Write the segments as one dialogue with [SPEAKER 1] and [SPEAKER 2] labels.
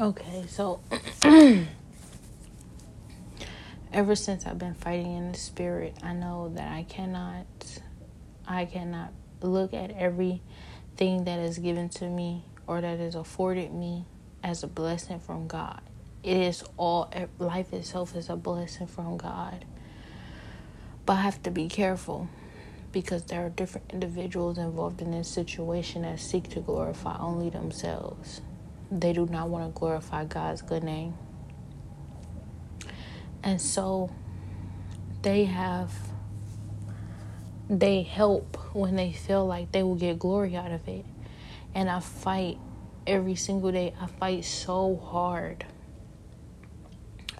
[SPEAKER 1] Okay, so ever since I've been fighting in the spirit, I know that I cannot I cannot look at everything that is given to me or that is afforded me as a blessing from God. It is all life itself is a blessing from God. But I have to be careful because there are different individuals involved in this situation that seek to glorify only themselves. They do not want to glorify God's good name. And so they have they help when they feel like they will get glory out of it. And I fight every single day. I fight so hard.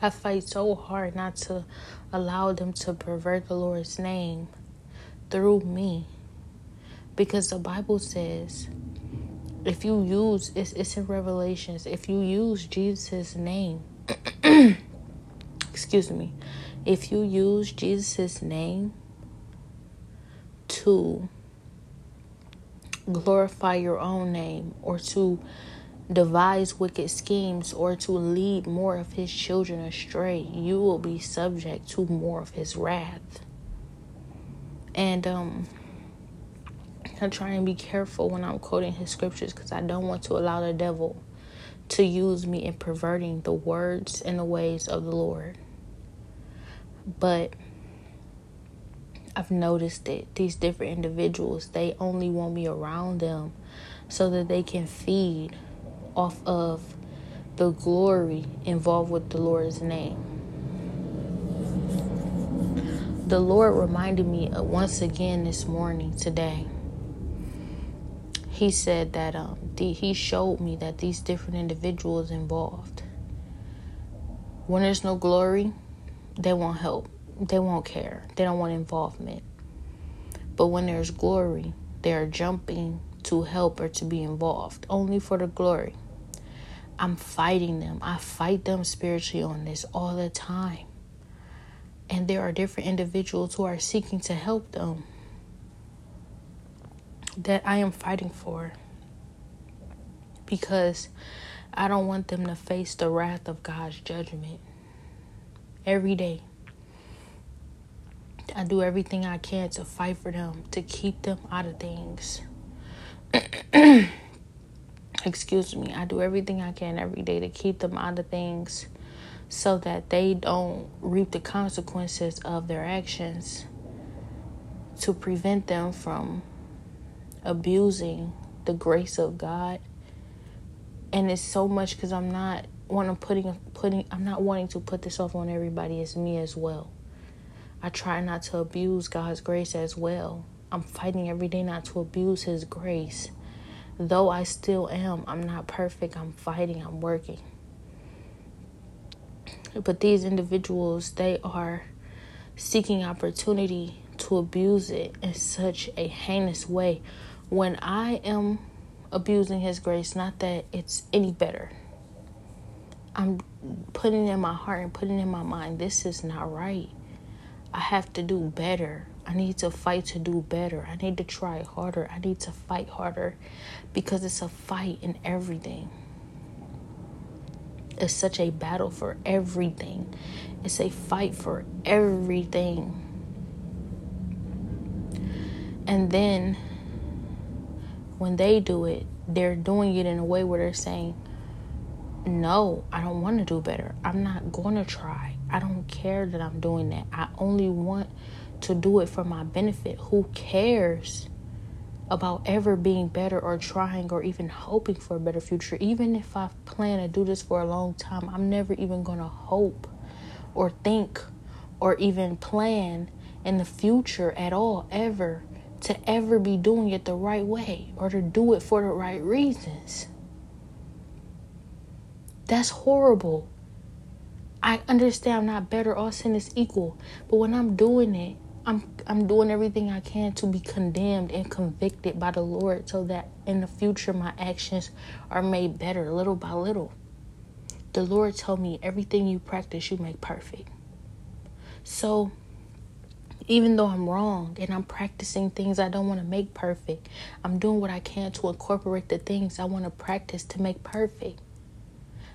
[SPEAKER 1] I fight so hard not to allow them to pervert the Lord's name through me. Because the Bible says if you use it's, it's in revelations. If you use jesus' name excuse me if you use jesus' name to glorify your own name or to devise wicked schemes or to lead more of his children astray you will be subject to more of his wrath. And um I try and be careful when I'm quoting his scriptures because I don't want to allow the devil to use me in perverting the words and the ways of the Lord. But I've noticed that these different individuals, they only want me around them so that they can feed off of the glory involved with the Lord's name. The Lord reminded me once again this morning, today, he said that um, the, he showed me that these different individuals involved, when there's no glory, they won't help. They won't care. They don't want involvement. But when there's glory, they are jumping to help or to be involved only for the glory. I'm fighting them. I fight them spiritually on this all the time. And there are different individuals who are seeking to help them that I am fighting for because I don't want them to face the wrath of God's judgment every day. I do everything I can to fight for them, to keep them out of things. Excuse me. I do everything I can every day to keep them out of things so that they don't reap the consequences of their actions to prevent them from abusing the grace of God. And it's so much because I'm not wanting putting putting I'm not wanting to put this off on everybody. It's me as well. I try not to abuse God's grace as well. I'm fighting every day not to abuse His grace. Though I still am, I'm not perfect. I'm fighting, I'm working. But these individuals, they are seeking opportunity to abuse it in such a heinous way when I am abusing His grace, not that it's any better. I'm putting in my heart and putting in my mind, this is not right. I have to do better. I need to fight to do better. I need to try harder. I need to fight harder because it's a fight in everything. It's such a battle for everything. It's a fight for everything. And then when they do it, they're doing it in a way where they're saying, No, I don't want to do better. I'm not going to try. I don't care that I'm doing that. I only want to do it for my benefit. Who cares about ever being better or trying or even hoping for a better future? Even if I plan to do this for a long time, I'm never even going to hope or think or even plan in the future at all, ever to ever be doing it the right way or to do it for the right reasons. That's horrible. I understand I'm not better, all sin is equal. But when I'm doing it, I'm I'm doing everything I can to be condemned and convicted by the Lord so that in the future my actions are made better little by little. The Lord told me everything you practice you make perfect. So even though I'm wrong and I'm practicing things I don't want to make perfect, I'm doing what I can to incorporate the things I want to practice to make perfect.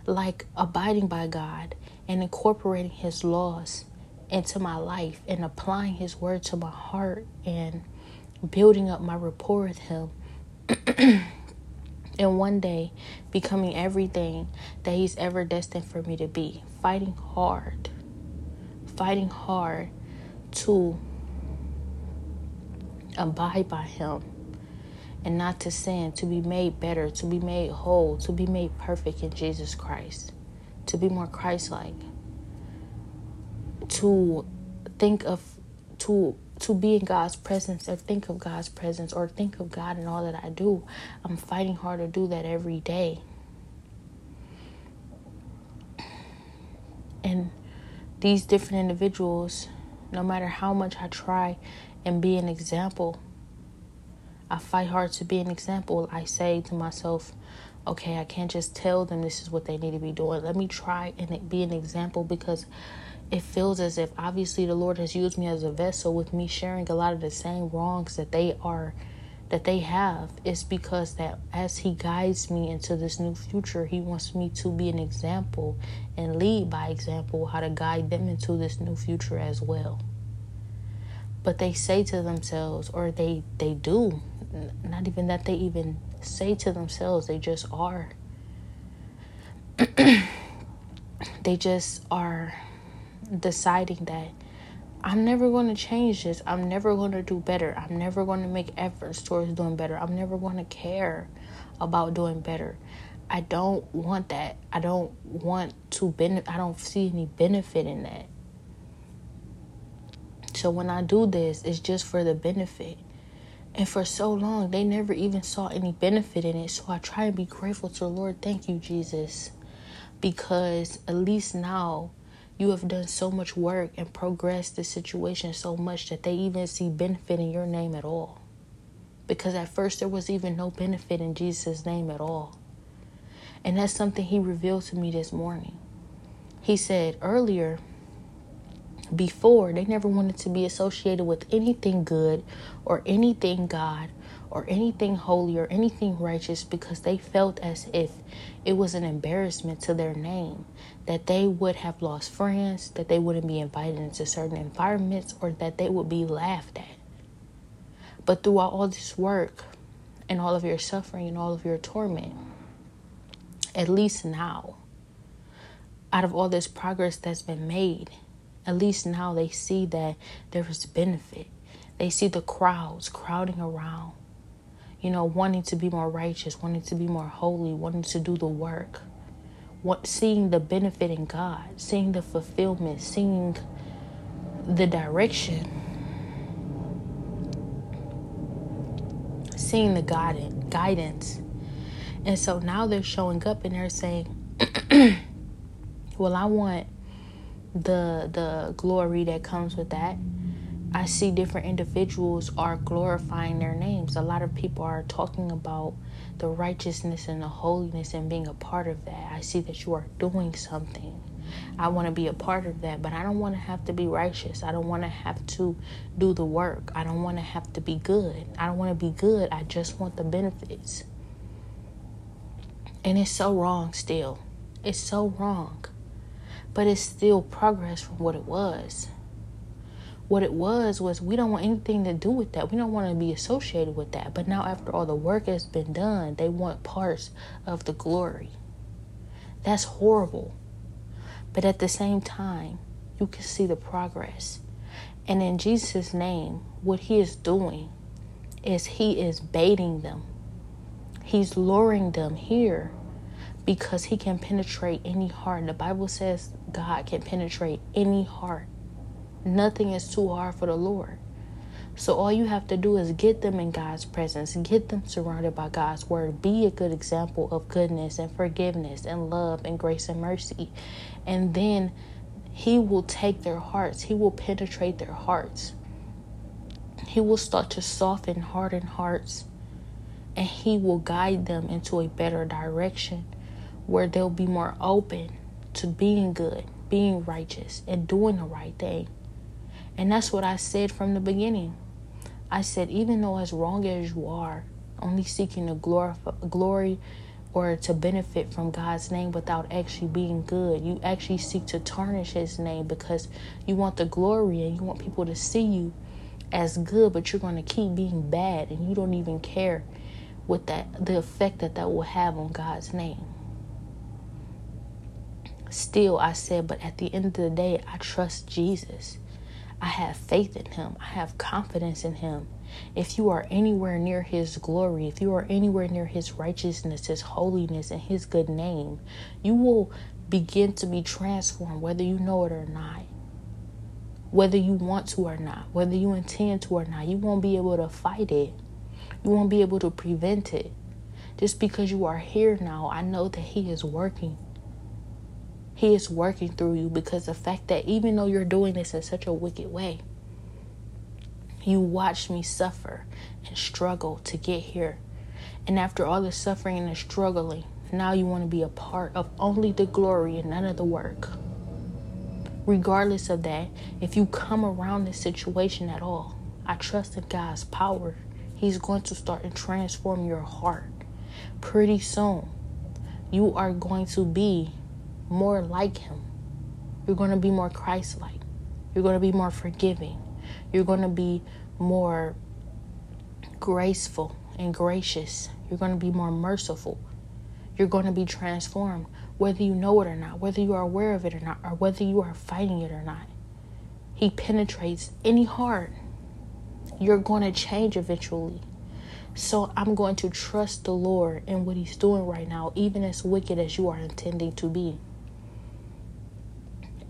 [SPEAKER 1] like abiding by God and incorporating His laws into my life and applying His word to my heart and building up my rapport with Him. and one day becoming everything that He's ever destined for me to be. Fighting hard. Fighting hard to abide by Him and not to sin, to be made better, to be made whole, to be made perfect in Jesus Christ, to be more Christ like, to think of, to to be in God's presence or think of God's presence or think of God in all that I do. I'm fighting hard to do that every day. And these different individuals, no matter how much I try and be an example, I fight hard to be an example. I say to myself, okay, I can't just tell them this is what they need to be doing. Let me try and be an example because it feels as if obviously the Lord has used me as a vessel with me sharing a lot of the same wrongs that they are that they have is because that as he guides me into this new future he wants me to be an example and lead by example how to guide them into this new future as well. But they say to themselves or they they do not even that they even say to themselves they just are. They just are deciding that I'm never going to change this. I'm never going to do better. I'm never going to make efforts towards doing better. I'm never going to care about doing better. I don't want that. I don't want to benefit. I don't see any benefit in that. So when I do this, it's just for the benefit. And for so long, they never even saw any benefit in it. So I try and be grateful to the Lord. Thank you, Jesus. Because at least now, you have done so much work and progressed the situation so much that they even see benefit in your name at all. Because at first there was even no benefit in Jesus' name at all. And that's something he revealed to me this morning. He said earlier, before, they never wanted to be associated with anything good or anything God or anything holy or anything righteous because they felt as if it was an embarrassment to their name, that they would have lost friends, that they wouldn't be invited into certain environments, or that they would be laughed at. But throughout all this work and all of your suffering and all of your torment, at least now, out of all this progress that's been made, at least now they see that there is benefit. They see the crowds crowding around you know, wanting to be more righteous, wanting to be more holy, wanting to do the work, what, seeing the benefit in God, seeing the fulfillment, seeing the direction, seeing the guidance, guidance. And so now they're showing up and they're saying, "Well, I want the the glory that comes with that." I see different individuals are glorifying their names. A lot of people are talking about the righteousness and the holiness and being a part of that. I see that you are doing something. I want to be a part of that, but I don't want to have to be righteous. I don't want to have to do the work. I don't want to have to be good. I don't want to be good. I just want the benefits. And it's so wrong still. It's so wrong. But it's still progress from what it was what it was was we don't want anything to do with that. We don't want to be associated with that. But now, after all the work has been done, they want parts of the glory. That's horrible. But at the same time, you can see the progress. And in Jesus' name, what he is doing is he is baiting them, he's luring them here because he can penetrate any heart. The Bible says God can penetrate any heart. Nothing is too hard for the Lord. So all you have to do is get them in God's presence, get them surrounded by God's word, be a good example of goodness and forgiveness and love and grace and mercy. And then he will take their hearts, he will penetrate their hearts. He will start to soften hardened hearts and he will guide them into a better direction where they'll be more open to being good, being righteous, and doing the right thing. And that's what I said from the beginning. I said, even though as wrong as you are, only seeking the glory, glory or to benefit from God's name without actually being good. You actually seek to tarnish his name because you want the glory and you want people to see you as good, but you're going to keep being bad and you don't even care what that the effect that that will have on God's name. Still, I said, but at the end of the day, I trust Jesus. I have faith in him. I have confidence in him. If you are anywhere near his glory, if you are anywhere near his righteousness, his holiness, and his good name, you will begin to be transformed, whether you know it or not. Whether you want to or not, whether you intend to or not, you won't be able to fight it. You won't be able to prevent it. Just because you are here now, I know that He is working. He is working through you because the fact that even though you're doing this in such a wicked way, you watched me suffer and struggle to get here. And after all the suffering and the struggling, now you want to be a part of only the glory and none of the work. Regardless of that, if you come around this situation at all, I trust in God's power. He's going to start and transform your heart. Pretty soon, you are going to be more like Him. You're going to be more Christ like. You're going to be more forgiving. You're going to be more graceful and gracious. You're going to be more merciful. You're going to be transformed, whether you know it or not, whether you are aware of it or not, or whether you are fighting it or not. He penetrates any heart. You're going to change eventually. So I'm going to trust the Lord in what He's doing right now, even as wicked as you are intending to be.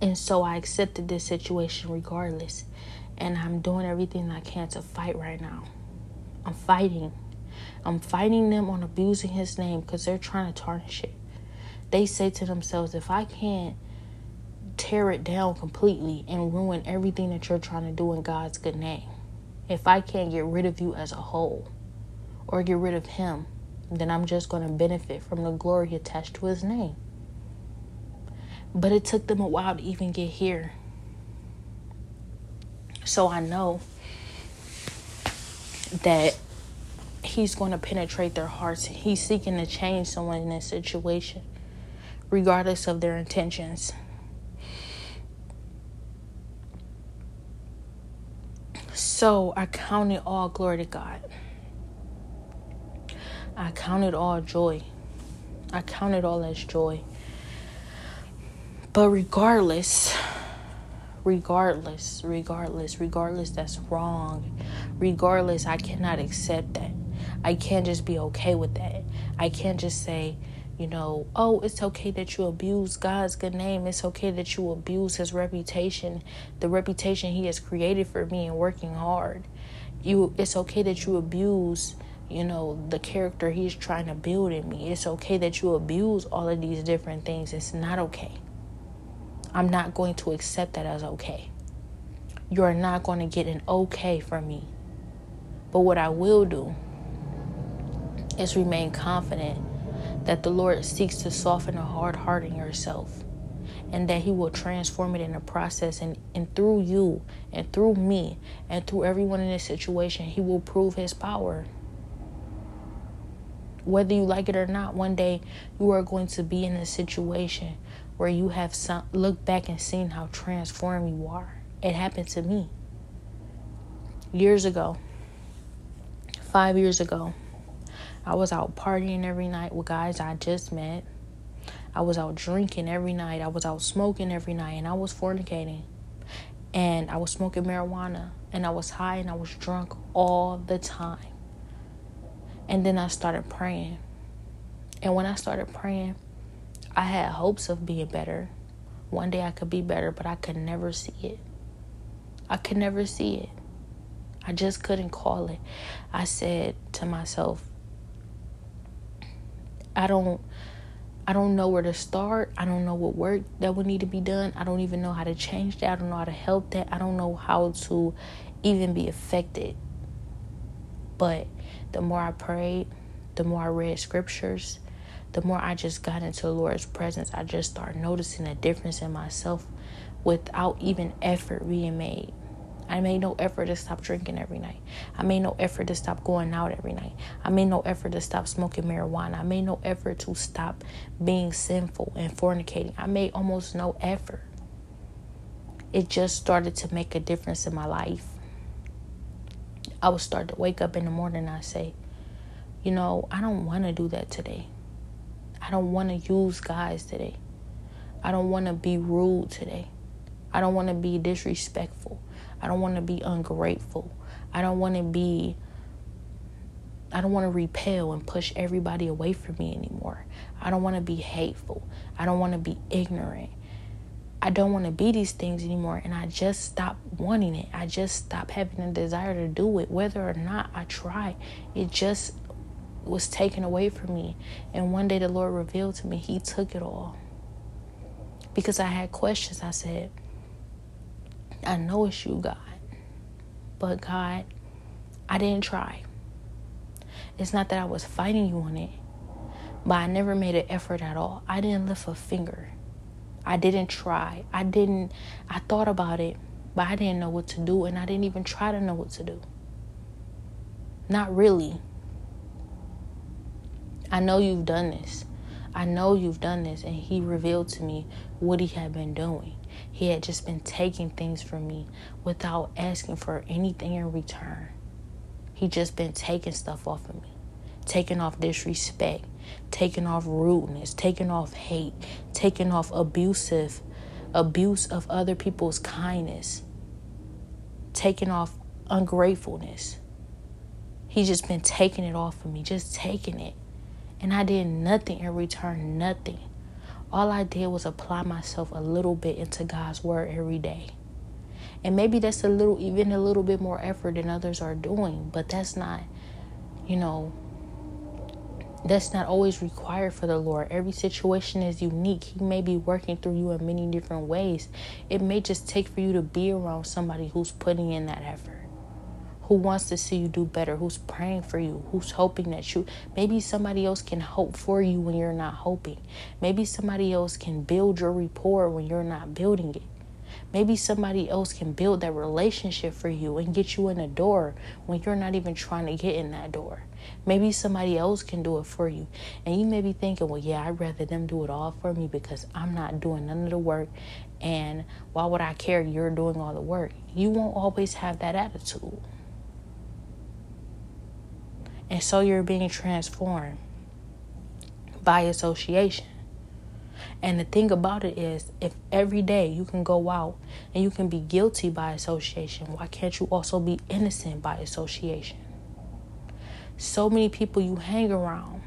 [SPEAKER 1] And so I accepted this situation regardless. And I'm doing everything I can to fight right now. I'm fighting. I'm fighting them on abusing his name because they're trying to tarnish it. They say to themselves, if I can't tear it down completely and ruin everything that you're trying to do in God's good name, if I can't get rid of you as a whole or get rid of him, then I'm just going to benefit from the glory attached to his name. But it took them a while to even get here. So I know that he's going to penetrate their hearts. He's seeking to change someone in this situation, regardless of their intentions. So I count it all glory to God. I count it all joy. I count it all as joy. But regardless, regardless, regardless, regardless, that's wrong. Regardless, I cannot accept that. I can't just be okay with that. I can't just say, you know, oh, it's okay that you abuse God's good name. It's okay that you abuse his reputation, the reputation he has created for me and working hard. You it's okay that you abuse, you know, the character he's trying to build in me. It's okay that you abuse all of these different things. It's not okay. I'm not going to accept that as okay. You are not going to get an okay from me. But what I will do is remain confident that the Lord seeks to soften a hard heart in yourself and that He will transform it in the process. And, and through you and through me and through everyone in this situation, He will prove His power. Whether you like it or not, one day you are going to be in a situation where you have some, looked back and seen how transformed you are. It happened to me years ago, five years ago. I was out partying every night with guys I just met. I was out drinking every night. I was out smoking every night, and I was fornicating. And I was smoking marijuana, and I was high and I was drunk all the time. And then I started praying. And when I started praying, I had hopes of being better. One day I could be better, but I could never see it. I could never see it. I just couldn't call it. I said to myself, I don't I don't know where to start. I don't know what work that would need to be done. I don't even know how to change that. I don't know how to help that. I don't know how to even be affected. But the more I prayed, the more I read scriptures, the more I just got into the Lord's presence, I just started noticing a difference in myself without even effort being made. I made no effort to stop drinking every night. I made no effort to stop going out every night. I made no effort to stop smoking marijuana. I made no effort to stop being sinful and fornicating. I made almost no effort. It just started to make a difference in my life. I would start to wake up in the morning and I say, you know, I don't want to do that today. I don't want to use guys today. I don't want to be rude today. I don't want to be disrespectful. I don't want to be ungrateful. I don't want to be I don't want to repel and push everybody away from me anymore. I don't want to be hateful. I don't want to be ignorant. I don't want to be these things anymore. And I just stopped wanting it. I just stopped having a desire to do it. Whether or not I try, it just was taken away from me. And one day the Lord revealed to me, He took it all. Because I had questions. I said, I know it's you, God. But God, I didn't try. It's not that I was fighting you on it, but I never made an effort at all. I didn't lift a finger. I didn't try. I didn't, I thought about it, but I didn't know what to do, and I didn't even try to know what to do. Not really. I know you've done this. I know you've done this. And he revealed to me what he had been doing. He had just been taking things from me without asking for anything in return. He just been taking stuff off of me, taking off disrespect, taking off rudeness, taking off hate, taking off abusive abuse of other people's kindness, taking off ungratefulness. He's just been taking it off of me, just taking it. And I did nothing in return, nothing. All I did was apply myself a little bit into God's word every day. And maybe that's a little, even a little bit more effort than others are doing, but that's not, you know, that's not always required for the Lord. Every situation is unique. He may be working through you in many different ways. It may just take for you to be around somebody who's putting in that effort who wants to see you do better, who's praying for you, who's hoping that you maybe somebody else can hope for you when you're not hoping. Maybe somebody else can build your rapport when you're not building it. Maybe somebody else can build that relationship for you and get you in the door when you're not even trying to get in that door. Maybe somebody else can do it for you. And you may be thinking, well, yeah, I'd rather them do it all for me because I'm not doing none of the work. And why would I care? You're doing all the work. You won't always have that attitude. And so you're being transformed by association. And the thing about it is, if every day you can go out and you can be guilty by association, why can't you also be innocent by association? So many people you hang around,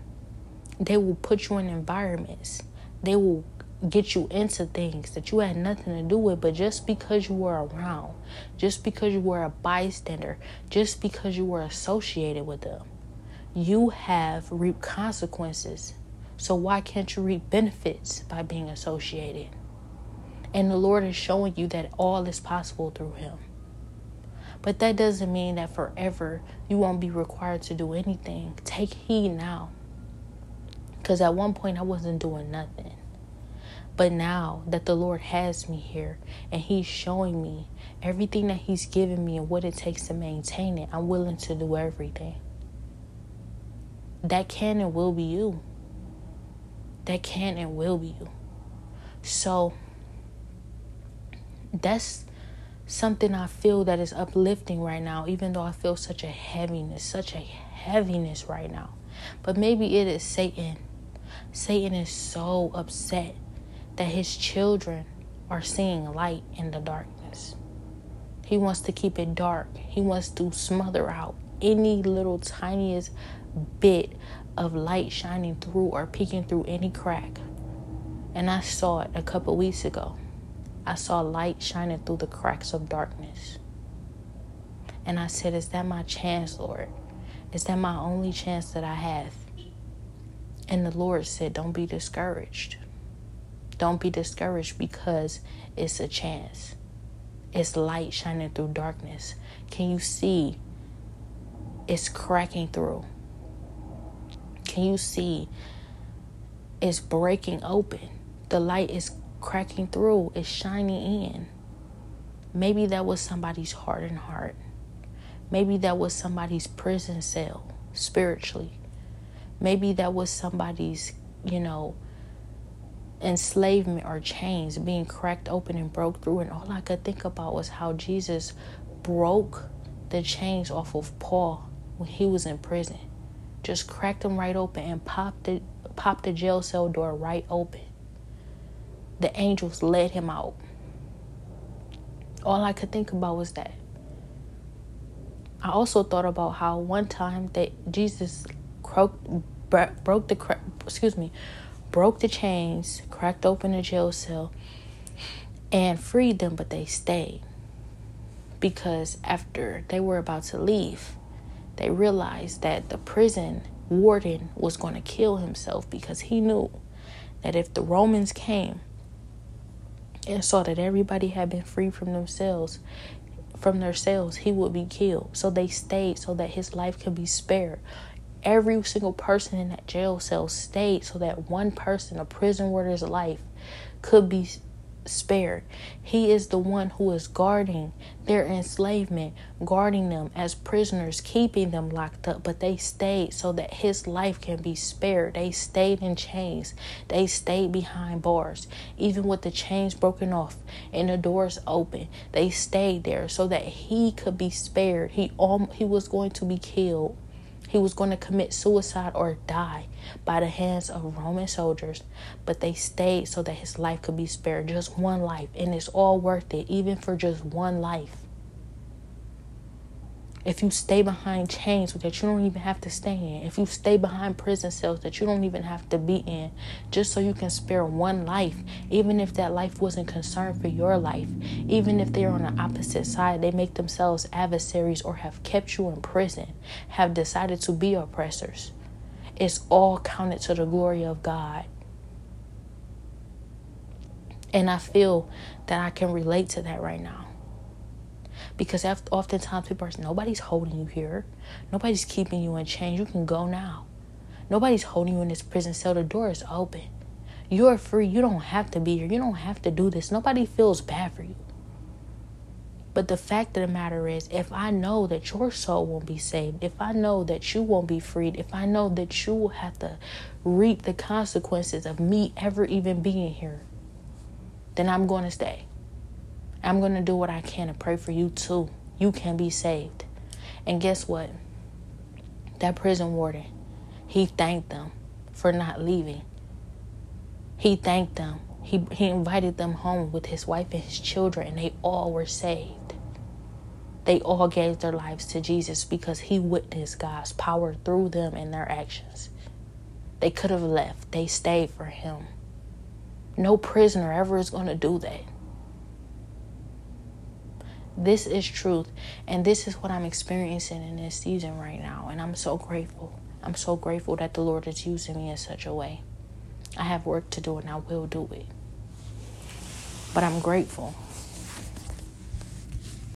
[SPEAKER 1] they will put you in environments, they will get you into things that you had nothing to do with, but just because you were around, just because you were a bystander, just because you were associated with them you have reaped consequences. So why can't you reap benefits by being associated? And the Lord is showing you that all is possible through Him. But that doesn't mean that forever you won't be required to do anything. Take heed now. Because at one point I wasn't doing nothing. But now that the Lord has me here and He's showing me everything that He's given me and what it takes to maintain it, I'm willing to do everything that can and will be you. That can and will be you. So that's something I feel that is uplifting right now, even though I feel such a heaviness, such a heaviness right now. But maybe it is Satan. Satan is so upset that his children are seeing light in the darkness. He wants to keep it dark. He wants to smother out any little tiniest bit of light shining through or peeking through any crack. And I saw it a couple weeks ago. I saw light shining through the cracks of darkness. And I said, Is that my chance, Lord? Is that my only chance that I have? And the Lord said, Don't be discouraged. Don't be discouraged because it's a chance. It's light shining through darkness. Can you see? It's cracking through. Can you see? It's breaking open. The light is cracking through, it's shining in. Maybe that was somebody's hardened heart. Maybe that was somebody's prison cell spiritually. Maybe that was somebody's, you know, enslavement or chains being cracked open and broke through. And all I could think about was how Jesus broke the chains off of Paul when he was in prison. Just cracked them right open and popped the popped the jail cell door right open. The angels led him out. All I could think about was that. I also thought about how one time that Jesus broke, broke the excuse me broke the chains, cracked open the jail cell, and freed them, but they stayed. Because after they were about to leave, they realized that the prison warden was going to kill himself because he knew that if the Romans came and saw that everybody had been freed from themselves, from their cells, he would be killed. So they stayed so that his life could be spared every single person in that jail cell stayed so that one person, a prison warder's life, could be spared. He is the one who is guarding their enslavement, guarding them as prisoners, keeping them locked up. But they stayed so that his life can be spared. They stayed in chains, they stayed behind bars, even with the chains broken off and the doors open. They stayed there so that he could be spared. He, all, he was going to be killed he was going to commit suicide or die by the hands of Roman soldiers, but they stayed so that his life could be spared. Just one life, and it's all worth it, even for just one life. If you stay behind chains that you don't even have to stay in, if you stay behind prison cells that you don't even have to be in, just so you can spare one life, even if that life wasn't concerned for your life, even if they're on the opposite side, they make themselves adversaries or have kept you in prison, have decided to be oppressors. It's all counted to the glory of God. And I feel that I can relate to that right now. Because oftentimes people are saying, nobody's holding you here. Nobody's keeping you in chains. You can go now. Nobody's holding you in this prison cell. The door is open. You're free. You don't have to be here. You don't have to do this. Nobody feels bad for you. But the fact of the matter is, if I know that your soul won't be saved, if I know that you won't be freed, if I know that you will have to reap the consequences of me ever even being here, then I'm going to stay. I'm going to do what I can to pray for you too. You can be saved. And guess what? That prison warden, he thanked them for not leaving. He thanked them. He, he invited them home with his wife and his children, and they all were saved. They all gave their lives to Jesus because he witnessed God's power through them and their actions. They could have left, they stayed for him. No prisoner ever is going to do that. This is truth. And this is what I'm experiencing in this season right now. And I'm so grateful. I'm so grateful that the Lord is using me in such a way. I have work to do and I will do it. But I'm grateful.